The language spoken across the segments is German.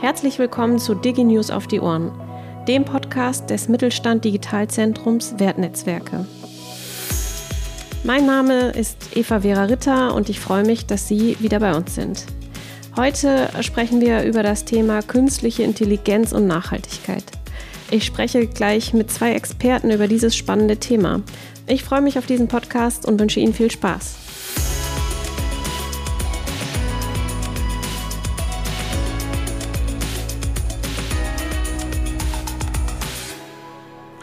Herzlich willkommen zu DigiNews auf die Ohren, dem Podcast des Mittelstand Digitalzentrums Wertnetzwerke. Mein Name ist Eva Vera Ritter und ich freue mich, dass Sie wieder bei uns sind. Heute sprechen wir über das Thema künstliche Intelligenz und Nachhaltigkeit. Ich spreche gleich mit zwei Experten über dieses spannende Thema. Ich freue mich auf diesen Podcast und wünsche Ihnen viel Spaß.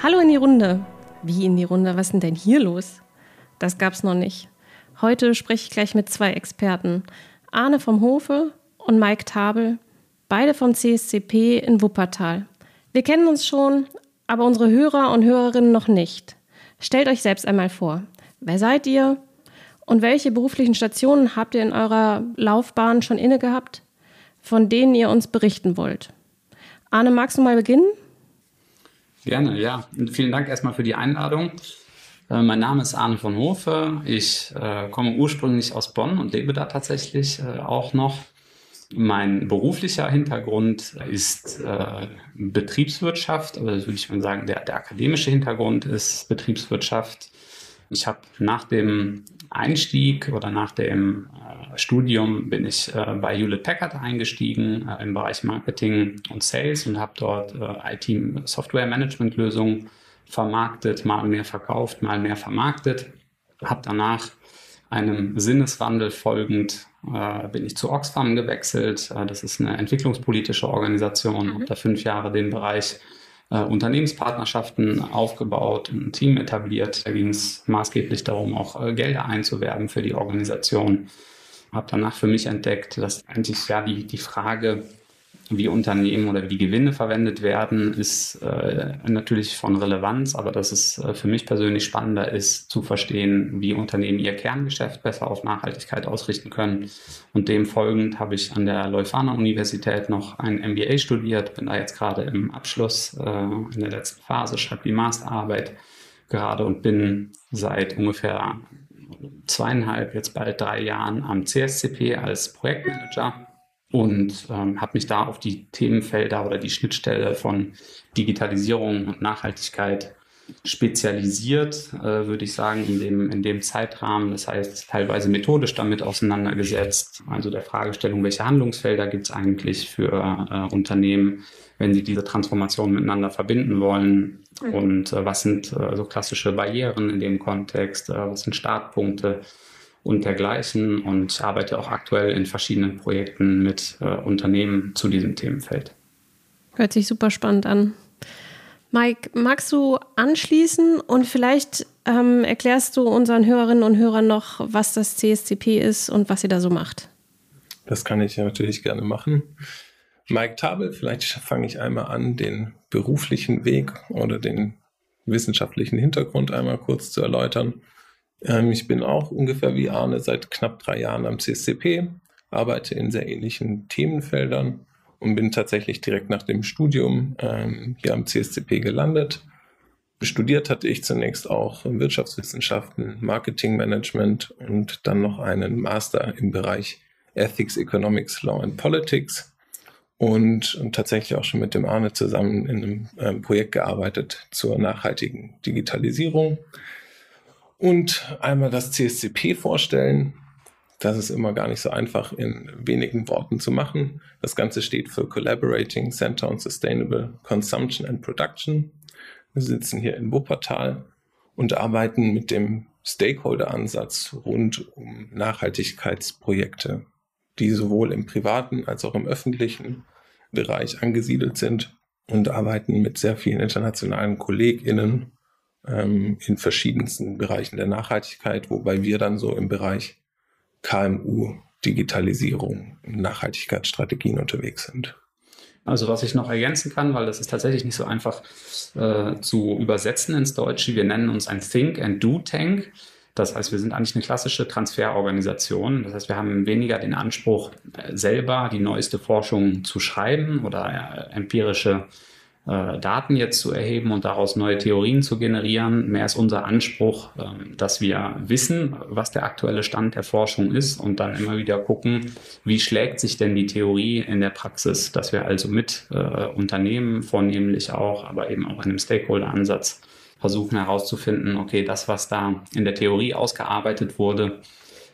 Hallo in die Runde. Wie in die Runde? Was ist denn hier los? Das gab's noch nicht. Heute spreche ich gleich mit zwei Experten. Arne vom Hofe und Mike Tabel, beide vom CSCP in Wuppertal. Wir kennen uns schon, aber unsere Hörer und Hörerinnen noch nicht. Stellt euch selbst einmal vor. Wer seid ihr? Und welche beruflichen Stationen habt ihr in eurer Laufbahn schon inne gehabt, von denen ihr uns berichten wollt? Arne, magst du mal beginnen? Gerne, ja. Und vielen Dank erstmal für die Einladung. Äh, mein Name ist Arne von Hofe. Ich äh, komme ursprünglich aus Bonn und lebe da tatsächlich äh, auch noch. Mein beruflicher Hintergrund ist äh, Betriebswirtschaft, also würde ich mal sagen, der, der akademische Hintergrund ist Betriebswirtschaft. Ich habe nach dem Einstieg oder nach dem äh, Studium bin ich äh, bei Hewlett Packard eingestiegen äh, im Bereich Marketing und Sales und habe dort äh, IT-Software-Management-Lösungen vermarktet, mal mehr verkauft, mal mehr vermarktet. Habe danach einem Sinneswandel folgend äh, bin ich zu Oxfam gewechselt. Äh, das ist eine entwicklungspolitische Organisation. Mhm. Habe da fünf Jahre den Bereich äh, Unternehmenspartnerschaften aufgebaut und ein Team etabliert. Da ging es maßgeblich darum, auch äh, Gelder einzuwerben für die Organisation. Habe danach für mich entdeckt, dass eigentlich ja die, die Frage, wie Unternehmen oder wie Gewinne verwendet werden, ist äh, natürlich von Relevanz, aber dass es äh, für mich persönlich spannender ist, zu verstehen, wie Unternehmen ihr Kerngeschäft besser auf Nachhaltigkeit ausrichten können. Und dem folgend habe ich an der Leuphana Universität noch ein MBA studiert, bin da jetzt gerade im Abschluss äh, in der letzten Phase, schreibe die Masterarbeit gerade und bin seit ungefähr zweieinhalb, jetzt bald drei Jahren am CSCP als Projektmanager und ähm, habe mich da auf die Themenfelder oder die Schnittstelle von Digitalisierung und Nachhaltigkeit spezialisiert, äh, würde ich sagen, in dem, in dem Zeitrahmen. Das heißt, teilweise methodisch damit auseinandergesetzt. Also der Fragestellung, welche Handlungsfelder gibt es eigentlich für äh, Unternehmen, wenn sie diese Transformation miteinander verbinden wollen? Mhm. Und äh, was sind äh, so klassische Barrieren in dem Kontext? Äh, was sind Startpunkte? Und dergleichen und arbeite auch aktuell in verschiedenen Projekten mit äh, Unternehmen zu diesem Themenfeld. Hört sich super spannend an. Mike, magst du anschließen und vielleicht ähm, erklärst du unseren Hörerinnen und Hörern noch, was das CSCP ist und was ihr da so macht? Das kann ich natürlich gerne machen. Mike Tabel, vielleicht fange ich einmal an, den beruflichen Weg oder den wissenschaftlichen Hintergrund einmal kurz zu erläutern. Ähm, ich bin auch ungefähr wie Arne seit knapp drei Jahren am CSCP, arbeite in sehr ähnlichen Themenfeldern und bin tatsächlich direkt nach dem Studium ähm, hier am CSCP gelandet. Studiert hatte ich zunächst auch Wirtschaftswissenschaften, Marketingmanagement und dann noch einen Master im Bereich Ethics, Economics, Law and Politics und, tatsächlich auch schon mit dem Arne zusammen in einem ähm, Projekt gearbeitet zur nachhaltigen Digitalisierung und einmal das CSCP vorstellen. Das ist immer gar nicht so einfach in wenigen Worten zu machen. Das Ganze steht für Collaborating Center on Sustainable Consumption and Production. Wir sitzen hier in Wuppertal und arbeiten mit dem Stakeholder-Ansatz rund um Nachhaltigkeitsprojekte, die sowohl im privaten als auch im öffentlichen Bereich angesiedelt sind und arbeiten mit sehr vielen internationalen KollegInnen ähm, in verschiedensten Bereichen der Nachhaltigkeit, wobei wir dann so im Bereich KMU, Digitalisierung, Nachhaltigkeitsstrategien unterwegs sind. Also was ich noch ergänzen kann, weil das ist tatsächlich nicht so einfach äh, zu übersetzen ins Deutsche. Wir nennen uns ein Think and Do Tank. Das heißt, wir sind eigentlich eine klassische Transferorganisation. Das heißt, wir haben weniger den Anspruch, äh, selber die neueste Forschung zu schreiben oder äh, empirische äh, Daten jetzt zu erheben und daraus neue Theorien zu generieren. Mehr ist unser Anspruch, äh, dass wir wissen, was der aktuelle Stand der Forschung ist und dann immer wieder gucken, wie schlägt sich denn die Theorie in der Praxis, dass wir also mit äh, Unternehmen vornehmlich auch, aber eben auch in einem Stakeholder-Ansatz versuchen herauszufinden, okay, das, was da in der Theorie ausgearbeitet wurde,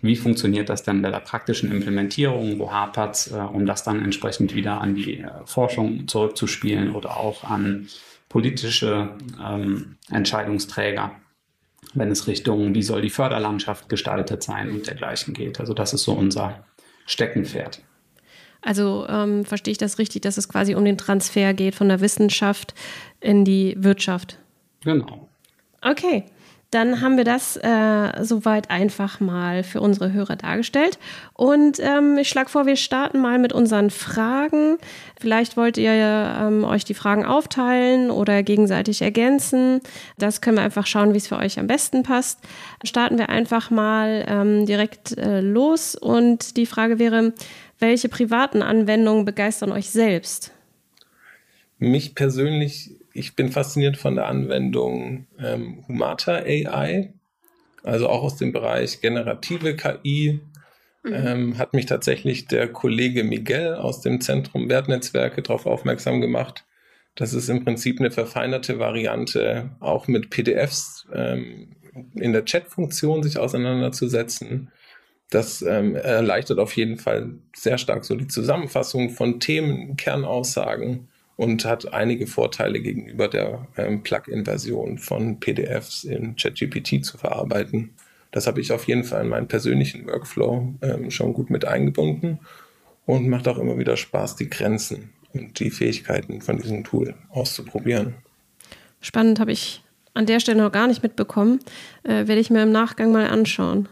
wie funktioniert das dann bei der praktischen Implementierung, wo hapert äh, um das dann entsprechend wieder an die äh, Forschung zurückzuspielen oder auch an politische ähm, Entscheidungsträger, wenn es Richtung, wie soll die Förderlandschaft gestaltet sein und dergleichen geht. Also das ist so unser Steckenpferd. Also ähm, verstehe ich das richtig, dass es quasi um den Transfer geht von der Wissenschaft in die Wirtschaft? Genau. Okay. Dann haben wir das äh, soweit einfach mal für unsere Hörer dargestellt. Und ähm, ich schlage vor, wir starten mal mit unseren Fragen. Vielleicht wollt ihr ähm, euch die Fragen aufteilen oder gegenseitig ergänzen. Das können wir einfach schauen, wie es für euch am besten passt. Starten wir einfach mal ähm, direkt äh, los. Und die Frage wäre, welche privaten Anwendungen begeistern euch selbst? Mich persönlich ich bin fasziniert von der Anwendung ähm, Humata AI, also auch aus dem Bereich generative KI. Mhm. Ähm, hat mich tatsächlich der Kollege Miguel aus dem Zentrum Wertnetzwerke darauf aufmerksam gemacht, dass es im Prinzip eine verfeinerte Variante auch mit PDFs ähm, in der Chat-Funktion sich auseinanderzusetzen. Das ähm, erleichtert auf jeden Fall sehr stark so die Zusammenfassung von Themen, Kernaussagen und hat einige Vorteile gegenüber der ähm, Plugin-Version von PDFs in ChatGPT zu verarbeiten. Das habe ich auf jeden Fall in meinen persönlichen Workflow ähm, schon gut mit eingebunden und macht auch immer wieder Spaß, die Grenzen und die Fähigkeiten von diesem Tool auszuprobieren. Spannend habe ich an der Stelle noch gar nicht mitbekommen. Äh, werde ich mir im Nachgang mal anschauen.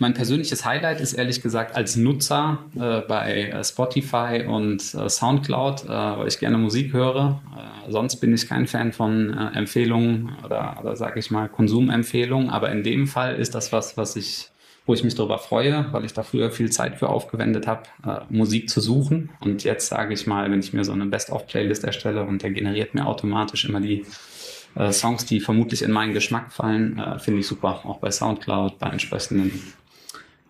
Mein persönliches Highlight ist ehrlich gesagt als Nutzer äh, bei äh, Spotify und äh, Soundcloud, äh, weil ich gerne Musik höre. Äh, sonst bin ich kein Fan von äh, Empfehlungen oder, oder sage ich mal Konsumempfehlungen. Aber in dem Fall ist das was, was ich, wo ich mich darüber freue, weil ich da früher viel Zeit für aufgewendet habe, Musik zu suchen. Und jetzt sage ich mal, wenn ich mir so eine Best-of-Playlist erstelle und der generiert mir automatisch immer die Songs, die vermutlich in meinen Geschmack fallen, finde ich super. Auch bei Soundcloud, bei entsprechenden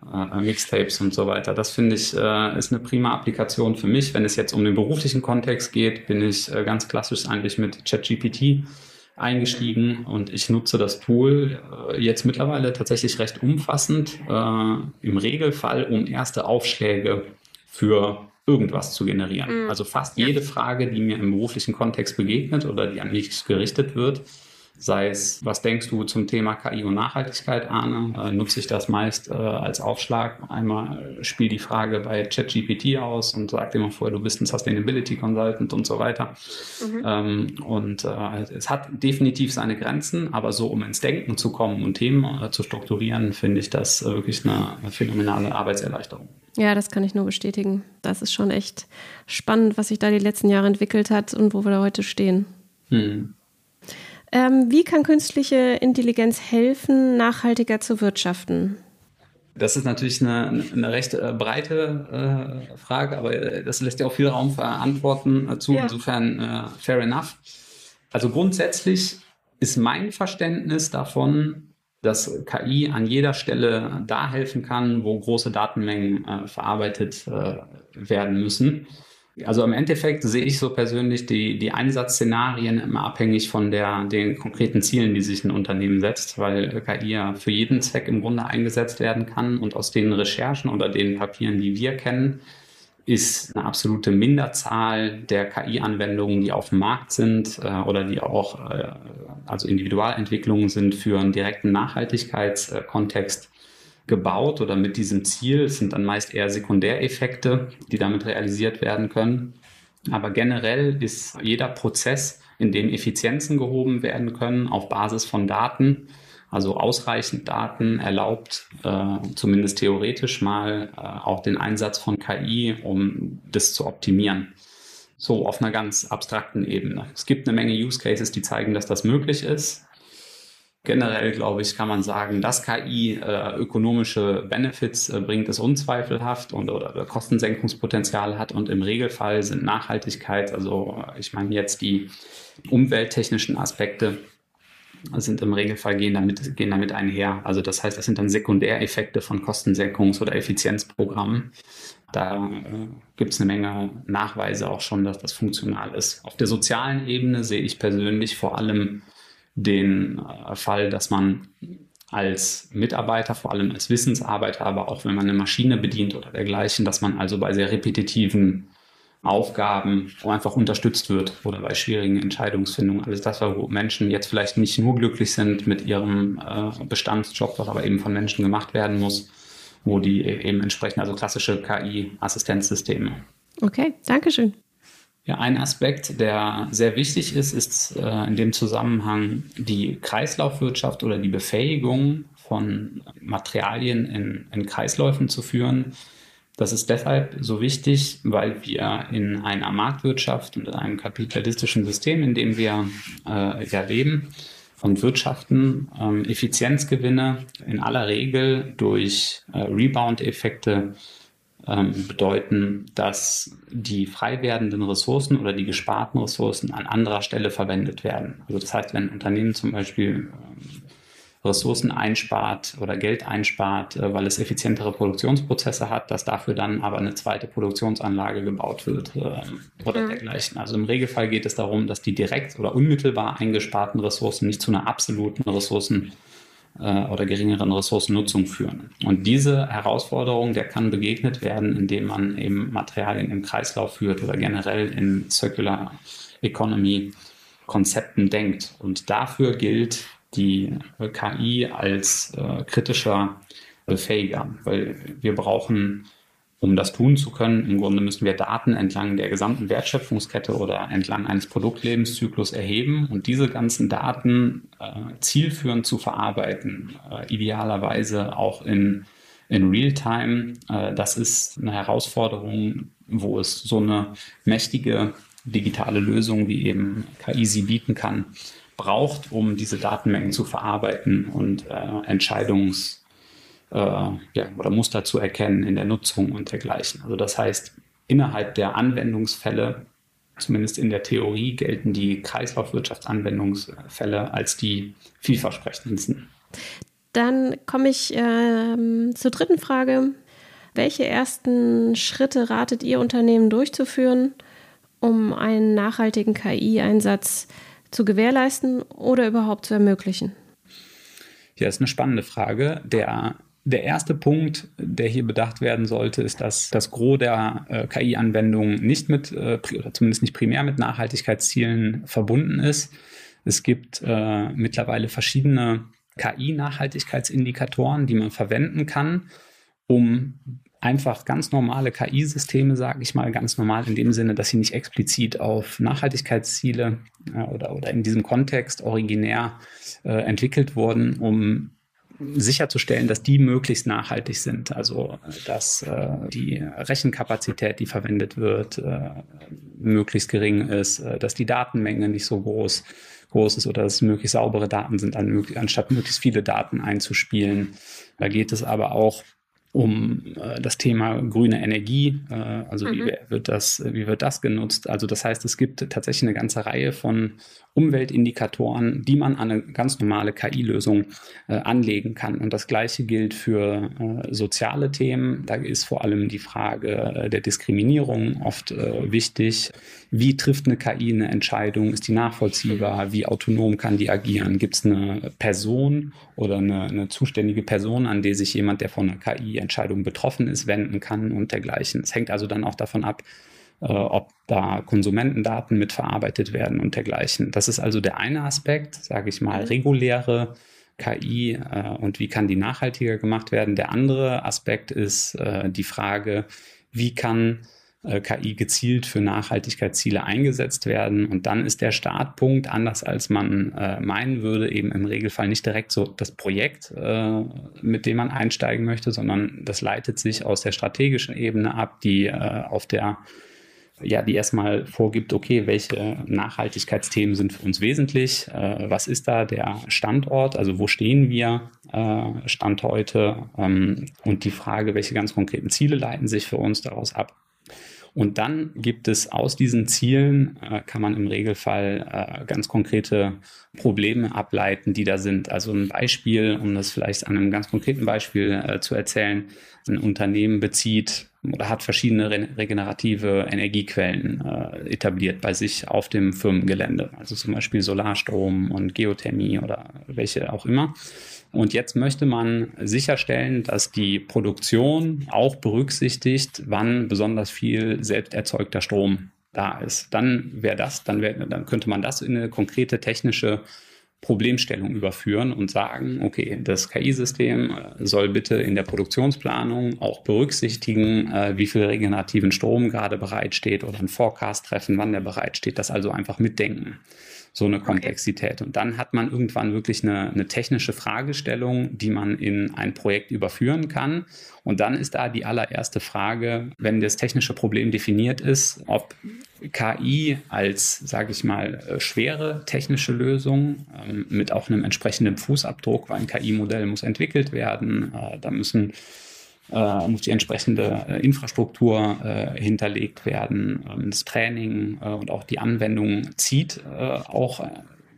äh, Mixtapes und so weiter. Das finde ich äh, ist eine prima Applikation für mich. Wenn es jetzt um den beruflichen Kontext geht, bin ich äh, ganz klassisch eigentlich mit ChatGPT eingestiegen und ich nutze das Tool äh, jetzt mittlerweile tatsächlich recht umfassend, äh, im Regelfall, um erste Aufschläge für irgendwas zu generieren. Mhm. Also fast jede Frage, die mir im beruflichen Kontext begegnet oder die an mich gerichtet wird, Sei es, was denkst du zum Thema KI und Nachhaltigkeit, Arne? Äh, nutze ich das meist äh, als Aufschlag. Einmal spiel die Frage bei ChatGPT aus und sag dir mal vorher, du bist ein Sustainability Consultant und so weiter. Mhm. Ähm, und äh, es hat definitiv seine Grenzen, aber so, um ins Denken zu kommen und Themen äh, zu strukturieren, finde ich das äh, wirklich eine, eine phänomenale Arbeitserleichterung. Ja, das kann ich nur bestätigen. Das ist schon echt spannend, was sich da die letzten Jahre entwickelt hat und wo wir da heute stehen. Hm. Ähm, wie kann künstliche Intelligenz helfen, nachhaltiger zu wirtschaften? Das ist natürlich eine, eine recht äh, breite äh, Frage, aber äh, das lässt ja auch viel Raum für Antworten äh, zu. Ja. Insofern äh, fair enough. Also grundsätzlich ist mein Verständnis davon, dass KI an jeder Stelle da helfen kann, wo große Datenmengen verarbeitet werden müssen. Also im Endeffekt sehe ich so persönlich die, die Einsatzszenarien immer abhängig von der, den konkreten Zielen, die sich ein Unternehmen setzt, weil KI ja für jeden Zweck im Grunde eingesetzt werden kann. Und aus den Recherchen oder den Papieren, die wir kennen, ist eine absolute Minderzahl der KI-Anwendungen, die auf dem Markt sind äh, oder die auch äh, also Individualentwicklungen sind für einen direkten Nachhaltigkeitskontext gebaut oder mit diesem Ziel. Es sind dann meist eher Sekundäreffekte, die damit realisiert werden können. Aber generell ist jeder Prozess, in dem Effizienzen gehoben werden können auf Basis von Daten, also ausreichend Daten erlaubt, äh, zumindest theoretisch mal äh, auch den Einsatz von KI, um das zu optimieren. So auf einer ganz abstrakten Ebene. Es gibt eine Menge Use Cases, die zeigen, dass das möglich ist. Generell, glaube ich, kann man sagen, dass KI äh, ökonomische Benefits äh, bringt, ist unzweifelhaft und oder Kostensenkungspotenzial hat. Und im Regelfall sind Nachhaltigkeit, also ich meine jetzt die umwelttechnischen Aspekte, sind im Regelfall gehen damit, gehen damit einher. Also das heißt, das sind dann Sekundäreffekte von Kostensenkungs- oder Effizienzprogrammen. Da äh, gibt es eine Menge Nachweise auch schon, dass das funktional ist. Auf der sozialen Ebene sehe ich persönlich vor allem den äh, Fall, dass man als Mitarbeiter, vor allem als Wissensarbeiter, aber auch wenn man eine Maschine bedient oder dergleichen, dass man also bei sehr repetitiven Aufgaben einfach unterstützt wird oder bei schwierigen Entscheidungsfindungen. Alles das, wo Menschen jetzt vielleicht nicht nur glücklich sind mit ihrem äh, Bestandsjob, was aber eben von Menschen gemacht werden muss, wo die eben entsprechend, also klassische KI-Assistenzsysteme. Okay, Dankeschön. Ja, ein Aspekt, der sehr wichtig ist, ist äh, in dem Zusammenhang die Kreislaufwirtschaft oder die Befähigung von Materialien in, in Kreisläufen zu führen. Das ist deshalb so wichtig, weil wir in einer Marktwirtschaft und in einem kapitalistischen System, in dem wir äh, ja leben und wirtschaften, ähm, Effizienzgewinne in aller Regel durch äh, Rebound-Effekte ähm, bedeuten, dass die frei werdenden Ressourcen oder die gesparten Ressourcen an anderer Stelle verwendet werden. Also das heißt, wenn ein Unternehmen zum Beispiel ähm, Ressourcen einspart oder Geld einspart, äh, weil es effizientere Produktionsprozesse hat, dass dafür dann aber eine zweite Produktionsanlage gebaut wird ähm, oder mhm. dergleichen. Also im Regelfall geht es darum, dass die direkt oder unmittelbar eingesparten Ressourcen nicht zu einer absoluten Ressourcen äh, oder geringeren Ressourcennutzung führen. Und diese Herausforderung, der kann begegnet werden, indem man eben Materialien im Kreislauf führt oder generell in Circular Economy Konzepten denkt. Und dafür gilt die KI als äh, kritischer Befähiger, weil wir brauchen um das tun zu können, im Grunde müssen wir Daten entlang der gesamten Wertschöpfungskette oder entlang eines Produktlebenszyklus erheben und diese ganzen Daten äh, zielführend zu verarbeiten, äh, idealerweise auch in, in Realtime. Äh, das ist eine Herausforderung, wo es so eine mächtige digitale Lösung wie eben KI sie bieten kann, braucht, um diese Datenmengen zu verarbeiten und äh, Entscheidungs äh, ja, oder Muster zu erkennen in der Nutzung und dergleichen. Also das heißt, innerhalb der Anwendungsfälle, zumindest in der Theorie, gelten die Kreislaufwirtschaftsanwendungsfälle als die vielversprechendsten. Dann komme ich äh, zur dritten Frage. Welche ersten Schritte ratet Ihr Unternehmen durchzuführen, um einen nachhaltigen KI-Einsatz zu gewährleisten oder überhaupt zu ermöglichen? Ja, ist eine spannende Frage. Der der erste Punkt, der hier bedacht werden sollte, ist, dass das Gros der äh, KI-Anwendungen nicht mit, äh, oder zumindest nicht primär mit Nachhaltigkeitszielen verbunden ist. Es gibt äh, mittlerweile verschiedene KI-Nachhaltigkeitsindikatoren, die man verwenden kann, um einfach ganz normale KI-Systeme, sage ich mal, ganz normal in dem Sinne, dass sie nicht explizit auf Nachhaltigkeitsziele äh, oder, oder in diesem Kontext originär äh, entwickelt wurden, um sicherzustellen, dass die möglichst nachhaltig sind. Also dass äh, die Rechenkapazität, die verwendet wird, äh, möglichst gering ist, äh, dass die Datenmenge nicht so groß, groß ist oder dass es möglichst saubere Daten sind, an, anstatt möglichst viele Daten einzuspielen. Da geht es aber auch um äh, das Thema grüne Energie, äh, also mhm. wie wird das, wie wird das genutzt? Also das heißt, es gibt tatsächlich eine ganze Reihe von Umweltindikatoren, die man an eine ganz normale KI-Lösung äh, anlegen kann. Und das Gleiche gilt für äh, soziale Themen. Da ist vor allem die Frage äh, der Diskriminierung oft äh, wichtig. Wie trifft eine KI eine Entscheidung? Ist die nachvollziehbar? Wie autonom kann die agieren? Gibt es eine Person oder eine, eine zuständige Person, an die sich jemand, der von einer KI-Entscheidung betroffen ist, wenden kann und dergleichen? Es hängt also dann auch davon ab, äh, ob da Konsumentendaten mitverarbeitet werden und dergleichen. Das ist also der eine Aspekt, sage ich mal, mhm. reguläre KI äh, und wie kann die nachhaltiger gemacht werden. Der andere Aspekt ist äh, die Frage, wie kann KI gezielt für Nachhaltigkeitsziele eingesetzt werden. Und dann ist der Startpunkt, anders als man äh, meinen würde, eben im Regelfall nicht direkt so das Projekt, äh, mit dem man einsteigen möchte, sondern das leitet sich aus der strategischen Ebene ab, die äh, auf der ja, die erstmal vorgibt, okay, welche Nachhaltigkeitsthemen sind für uns wesentlich, äh, was ist da der Standort, also wo stehen wir äh, Stand heute ähm, und die Frage, welche ganz konkreten Ziele leiten sich für uns daraus ab. Und dann gibt es aus diesen Zielen, äh, kann man im Regelfall äh, ganz konkrete Probleme ableiten, die da sind. Also ein Beispiel, um das vielleicht an einem ganz konkreten Beispiel äh, zu erzählen, ein Unternehmen bezieht oder hat verschiedene re regenerative Energiequellen äh, etabliert bei sich auf dem Firmengelände. Also zum Beispiel Solarstrom und Geothermie oder welche auch immer. Und jetzt möchte man sicherstellen, dass die Produktion auch berücksichtigt, wann besonders viel selbst erzeugter Strom da ist. Dann wäre das, dann, wär, dann könnte man das in eine konkrete technische Problemstellung überführen und sagen, okay, das KI-System äh, soll bitte in der Produktionsplanung auch berücksichtigen, äh, wie viel regenerativen Strom gerade bereitsteht oder ein Forecast treffen, wann der bereitsteht, das also einfach mitdenken so eine Komplexität. Und dann hat man irgendwann wirklich eine, eine technische Fragestellung, die man in ein Projekt überführen kann. Und dann ist da die allererste Frage, wenn das technische Problem definiert ist, ob KI als, sage ich mal, äh, schwere technische Lösung ähm, mit auch einem entsprechenden Fußabdruck, weil ein KI-Modell muss entwickelt werden, äh, da müssen äh, muss die entsprechende äh, Infrastruktur äh, hinterlegt werden. Ähm, das Training äh, und auch die Anwendung zieht äh, auch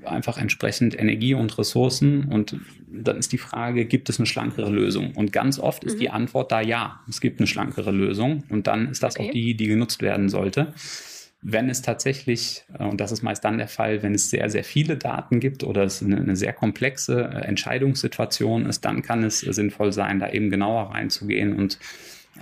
einfach entsprechend Energie und Ressourcen. Und dann ist die Frage, gibt es eine schlankere Lösung? Und ganz oft ist die mhm. Antwort da ja, es gibt eine schlankere Lösung. Und dann ist das okay. auch die, die genutzt werden sollte. Wenn es tatsächlich, äh, und das ist meist dann der Fall, wenn es sehr, sehr viele Daten gibt oder es eine, eine sehr komplexe äh, Entscheidungssituation ist, dann kann es sinnvoll sein, da eben genauer reinzugehen und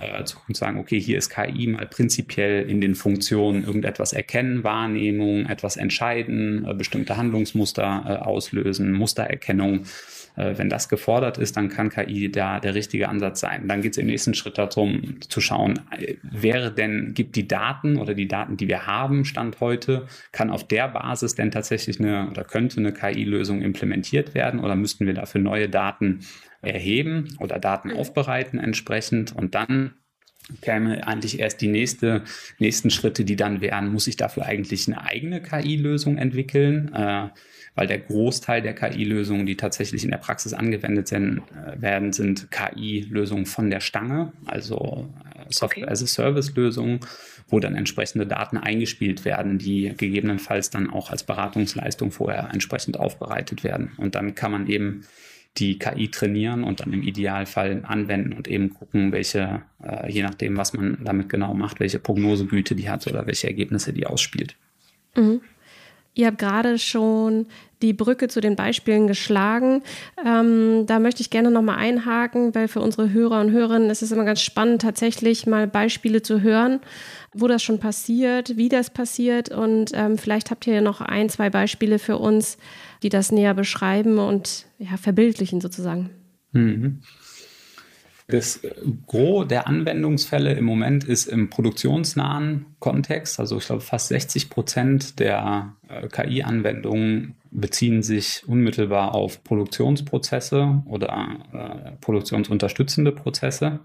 äh, zu sagen, okay, hier ist KI mal prinzipiell in den Funktionen irgendetwas erkennen, Wahrnehmung, etwas entscheiden, äh, bestimmte Handlungsmuster äh, auslösen, Mustererkennung. äh, wenn das gefordert ist, dann kann KI da der richtige Ansatz sein. Dann geht es im nächsten Schritt darum zu schauen, äh, wäre denn, gibt die Daten oder die Daten, die wir haben, Stand heute, kann auf der Basis denn tatsächlich eine oder könnte eine KI-Lösung implementiert werden oder müssten wir dafür neue Daten erheben oder Daten mhm. aufbereiten entsprechend und dann käme eigentlich erst die nächste, nächsten Schritte, die dann wären, muss ich dafür eigentlich eine eigene KI-Lösung entwickeln? Äh, weil der Großteil der KI-Lösungen, die tatsächlich in der Praxis angewendet sind, äh, werden, sind KI-Lösungen von der Stange, also äh, Software as a Service-Lösungen, wo dann entsprechende Daten eingespielt werden, die gegebenenfalls dann auch als Beratungsleistung vorher entsprechend aufbereitet werden. Und dann kann man eben die KI trainieren und dann im Idealfall anwenden und eben gucken, welche, äh, je nachdem, was man damit genau macht, welche Prognosegüte die hat oder welche Ergebnisse die ausspielt. Mhm. Ihr habt gerade schon die Brücke zu den Beispielen geschlagen. Ähm, da möchte ich gerne nochmal einhaken, weil für unsere Hörer und Hörerinnen ist es immer ganz spannend, tatsächlich mal Beispiele zu hören, wo das schon passiert, wie das passiert. Und ähm, vielleicht habt ihr ja noch ein, zwei Beispiele für uns, die das näher beschreiben und ja, verbildlichen sozusagen. Mhm. Das Gros der Anwendungsfälle im Moment ist im produktionsnahen Kontext. Also ich glaube, fast 60 Prozent der äh, KI-Anwendungen beziehen sich unmittelbar auf Produktionsprozesse oder äh, produktionsunterstützende Prozesse.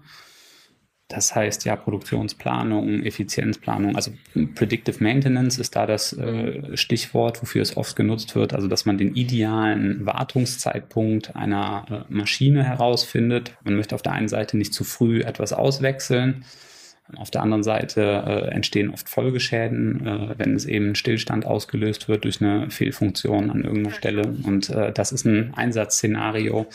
Das heißt ja Produktionsplanung, Effizienzplanung, also Predictive Maintenance ist da das äh, Stichwort, wofür es oft genutzt wird, also dass man den idealen Wartungszeitpunkt einer äh, Maschine herausfindet. Man möchte auf der einen Seite nicht zu früh etwas auswechseln, auf der anderen Seite äh, entstehen oft Folgeschäden, äh, wenn es eben Stillstand ausgelöst wird durch eine Fehlfunktion an irgendeiner Stelle. Und äh, das ist ein Einsatzszenario,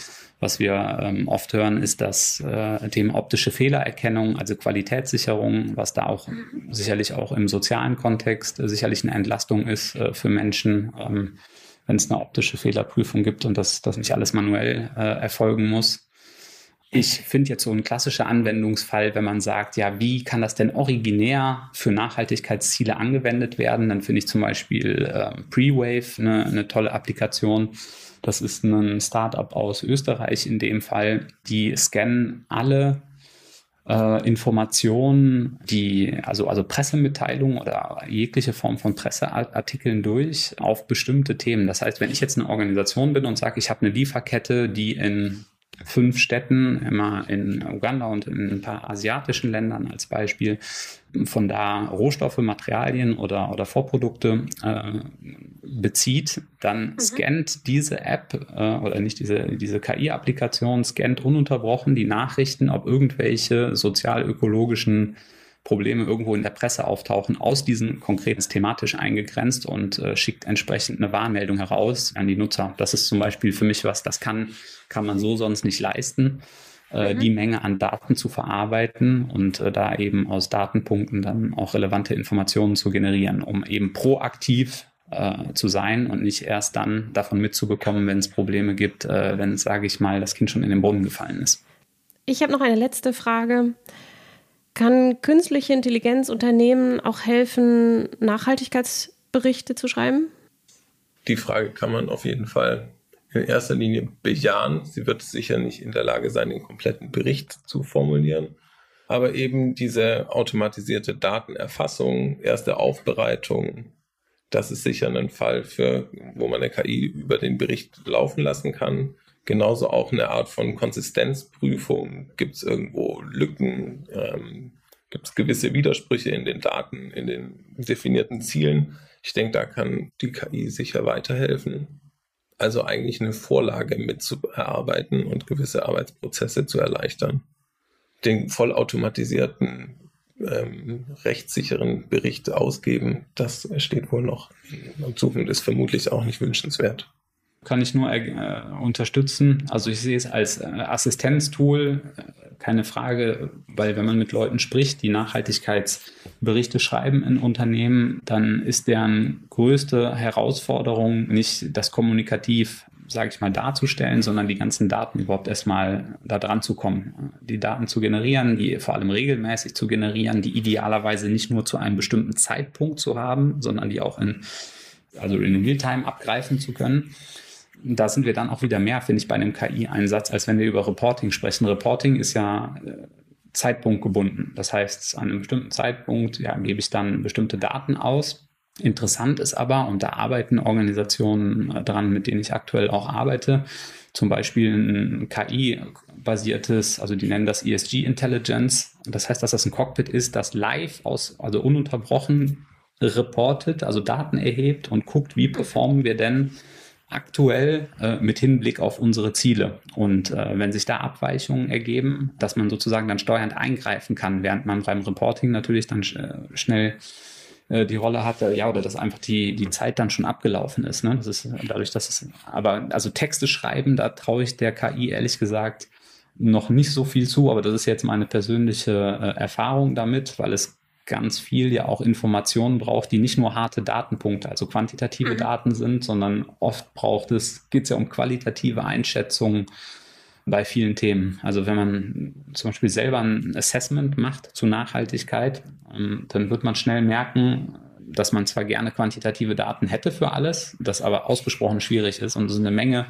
was wir ähm, oft hören, ist das äh, Thema optische Fehlererkennung, also Qualitätssicherung, was da auch sicherlich auch im sozialen Kontext äh, sicherlich eine Entlastung ist äh, für Menschen, ähm, wenn es eine optische Fehlerprüfung gibt und das, das nicht alles manuell äh, erfolgen muss. Ich finde jetzt so ein klassischer Anwendungsfall, wenn man sagt, ja, wie kann das denn originär für Nachhaltigkeitsziele angewendet werden? Dann finde ich zum Beispiel äh, Pre-Wave eine, eine tolle Applikation das ist ein Startup aus Österreich in dem Fall. Die scannen alle äh, Informationen, die, also, also Pressemitteilungen oder jegliche Form von Presseartikeln durch auf bestimmte Themen. Das heißt, wenn ich jetzt eine Organisation bin und sage, ich habe eine Lieferkette, die in fünf Städten, immer in Uganda und in ein paar asiatischen Ländern als Beispiel, von da Rohstoffe, Materialien oder, oder Vorprodukte äh, bezieht, dann mhm. scannt diese App äh, oder nicht diese, diese KI-Applikation, scannt ununterbrochen die Nachrichten, ob irgendwelche sozial-ökologischen Probleme irgendwo in der Presse auftauchen, aus diesen konkreten thematisch eingegrenzt und äh, schickt entsprechend eine Warnmeldung heraus an die Nutzer. Das ist zum Beispiel für mich was, das kann, kann man so sonst nicht leisten, äh, mhm. die Menge an Daten zu verarbeiten und äh, da eben aus Datenpunkten dann auch relevante Informationen zu generieren, um eben proaktiv äh, zu sein und nicht erst dann davon mitzubekommen, wenn es Probleme gibt, äh, wenn, sage ich mal, das Kind schon in den Boden gefallen ist. Ich habe noch eine letzte Frage. Kann künstliche Intelligenz Unternehmen auch helfen, Nachhaltigkeitsberichte zu schreiben? Die Frage kann man auf jeden Fall in erster Linie bejahen. Sie wird sicher nicht in der Lage sein, den kompletten Bericht zu formulieren. Aber eben diese automatisierte Datenerfassung, erste Aufbereitung, das ist sicher ein Fall, für, wo man eine KI über den Bericht laufen lassen kann. Genauso auch eine Art von Konsistenzprüfung. Gibt es irgendwo Lücken? Ähm, Gibt es gewisse Widersprüche in den Daten, in den definierten Zielen? Ich denke, da kann die KI sicher weiterhelfen. Also eigentlich eine Vorlage mitzuerarbeiten und gewisse Arbeitsprozesse zu erleichtern. Den vollautomatisierten, ähm, rechtssicheren Bericht ausgeben, das steht wohl noch in Zukunft, ist vermutlich auch nicht wünschenswert kann ich nur äh, unterstützen. Also ich sehe es als äh, Assistenztool, äh, keine Frage, weil wenn man mit Leuten spricht, die Nachhaltigkeitsberichte schreiben in Unternehmen, dann ist deren größte Herausforderung nicht das kommunikativ, sage ich mal, darzustellen, sondern die ganzen Daten überhaupt erstmal da dran zu kommen. Die Daten zu generieren, die vor allem regelmäßig zu generieren, die idealerweise nicht nur zu einem bestimmten Zeitpunkt zu haben, sondern die auch in, also in Realtime abgreifen zu können da sind wir dann auch wieder mehr, finde ich, bei einem KI-Einsatz, als wenn wir über Reporting sprechen. Reporting ist ja äh, zeitpunktgebunden. Das heißt, an einem bestimmten Zeitpunkt ja, gebe ich dann bestimmte Daten aus. Interessant ist aber, und da arbeiten Organisationen äh, dran, mit denen ich aktuell auch arbeite, zum Beispiel ein KI-basiertes, also die nennen das ESG Intelligence. Das heißt, dass das ein Cockpit ist, das live aus, also ununterbrochen reportet, also Daten erhebt und guckt, wie performen wir denn aktuell äh, mit Hinblick auf unsere Ziele. Und äh, wenn sich da Abweichungen ergeben, dass man sozusagen dann steuernd eingreifen kann, während man beim Reporting natürlich dann sch äh, schnell äh, die Rolle hat, ja, oder dass einfach die, die Zeit dann schon abgelaufen ist. Ne? Das ist dadurch, dass es, aber also Texte schreiben, da traue ich der KI ehrlich gesagt noch nicht so viel zu, aber das ist jetzt meine persönliche äh, Erfahrung damit, weil es ganz viel ja auch Informationen braucht, die nicht nur harte Datenpunkte, also quantitative mhm. Daten sind, sondern oft braucht es, geht es ja um qualitative Einschätzungen bei vielen Themen. Also wenn man zum Beispiel selber ein Assessment macht zu Nachhaltigkeit, ähm, dann wird man schnell merken, dass man zwar gerne quantitative Daten hätte für alles, das aber ausgesprochen schwierig ist und es eine Menge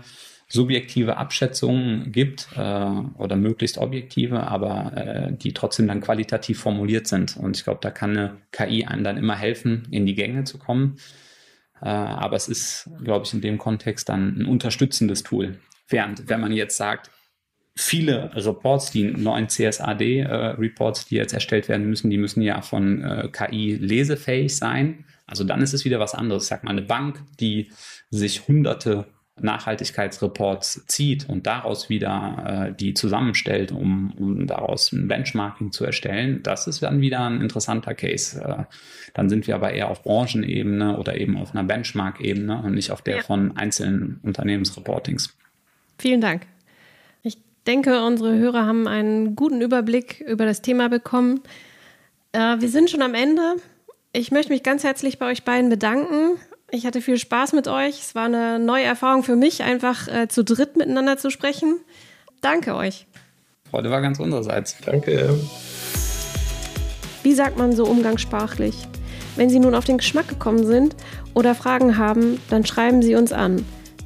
subjektive Abschätzungen gibt äh, oder möglichst objektive, aber äh, die trotzdem dann qualitativ formuliert sind. Und ich glaube, da kann eine KI einem dann immer helfen, in die Gänge zu kommen. Äh, aber es ist, glaube ich, in dem Kontext dann ein unterstützendes Tool. Während, wenn man jetzt sagt, viele Reports, die neuen CSAD-Reports, äh, die jetzt erstellt werden müssen, die müssen ja von äh, KI lesefähig sein. Also dann ist es wieder was anderes. Sag mal, eine Bank, die sich hunderte Nachhaltigkeitsreports zieht und daraus wieder äh, die zusammenstellt, um, um daraus ein Benchmarking zu erstellen, das ist dann wieder ein interessanter Case. Äh, dann sind wir aber eher auf Branchenebene oder eben auf einer Benchmark-Ebene und nicht auf der ja. von einzelnen Unternehmensreportings. Vielen Dank. Ich denke, unsere Hörer haben einen guten Überblick über das Thema bekommen. Äh, wir sind schon am Ende. Ich möchte mich ganz herzlich bei euch beiden bedanken. Ich hatte viel Spaß mit euch. Es war eine neue Erfahrung für mich, einfach äh, zu dritt miteinander zu sprechen. Danke euch. Freude war ganz unsererseits. Danke. Wie sagt man so umgangssprachlich? Wenn Sie nun auf den Geschmack gekommen sind oder Fragen haben, dann schreiben Sie uns an.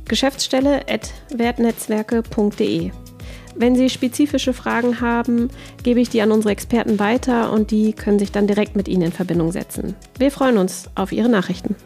Geschäftsstelle.wertnetzwerke.de. Wenn Sie spezifische Fragen haben, gebe ich die an unsere Experten weiter und die können sich dann direkt mit Ihnen in Verbindung setzen. Wir freuen uns auf Ihre Nachrichten.